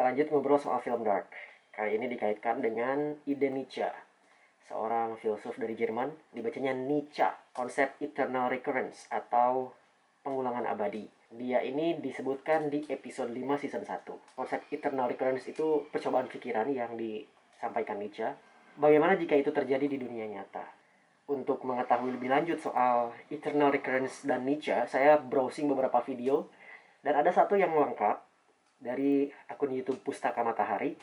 kita lanjut ngobrol soal film Dark. Kali ini dikaitkan dengan ide Nietzsche, seorang filsuf dari Jerman, dibacanya Nietzsche, konsep eternal recurrence atau pengulangan abadi. Dia ini disebutkan di episode 5 season 1. Konsep eternal recurrence itu percobaan pikiran yang disampaikan Nietzsche. Bagaimana jika itu terjadi di dunia nyata? Untuk mengetahui lebih lanjut soal eternal recurrence dan Nietzsche, saya browsing beberapa video dan ada satu yang lengkap dari akun YouTube Pustaka Matahari,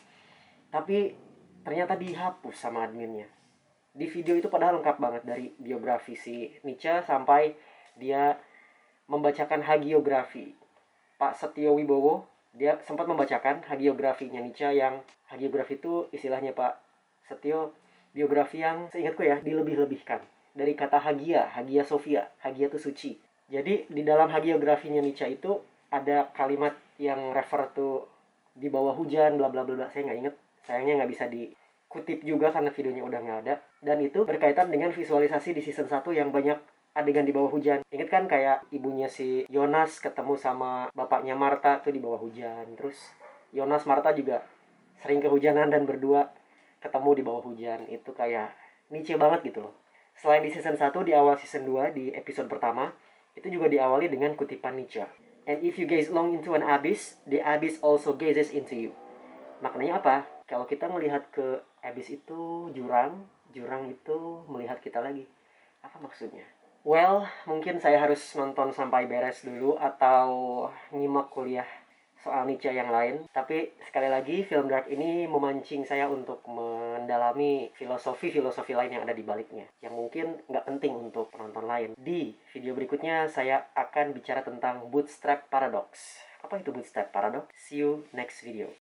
tapi ternyata dihapus sama adminnya. Di video itu padahal lengkap banget dari biografi si Nietzsche sampai dia membacakan hagiografi. Pak Setio Wibowo, dia sempat membacakan hagiografinya Nietzsche yang hagiografi itu istilahnya Pak Setio biografi yang seingatku ya dilebih-lebihkan. Dari kata hagia, hagia Sofia, hagia itu suci. Jadi di dalam hagiografinya Nietzsche itu ada kalimat yang refer to di bawah hujan bla bla bla saya nggak inget sayangnya nggak bisa dikutip juga karena videonya udah nggak ada. Dan itu berkaitan dengan visualisasi di season 1 yang banyak adegan di bawah hujan. Inget kan kayak ibunya si Yonas ketemu sama bapaknya Marta tuh di bawah hujan. Terus Yonas Marta juga sering kehujanan dan berdua ketemu di bawah hujan. Itu kayak Nietzsche banget gitu loh. Selain di season 1 di awal season 2 di episode pertama itu juga diawali dengan kutipan Nietzsche And if you gaze long into an abyss, the abyss also gazes into you. Maknanya apa? Kalau kita melihat ke abyss itu jurang, jurang itu melihat kita lagi. Apa maksudnya? Well, mungkin saya harus nonton sampai beres dulu atau nyimak kuliah soal Nietzsche yang lain. Tapi sekali lagi film Dark ini memancing saya untuk mendalami filosofi-filosofi lain yang ada di baliknya. Yang mungkin nggak penting untuk penonton lain. Di video berikutnya saya akan bicara tentang bootstrap paradox. Apa itu bootstrap paradox? See you next video.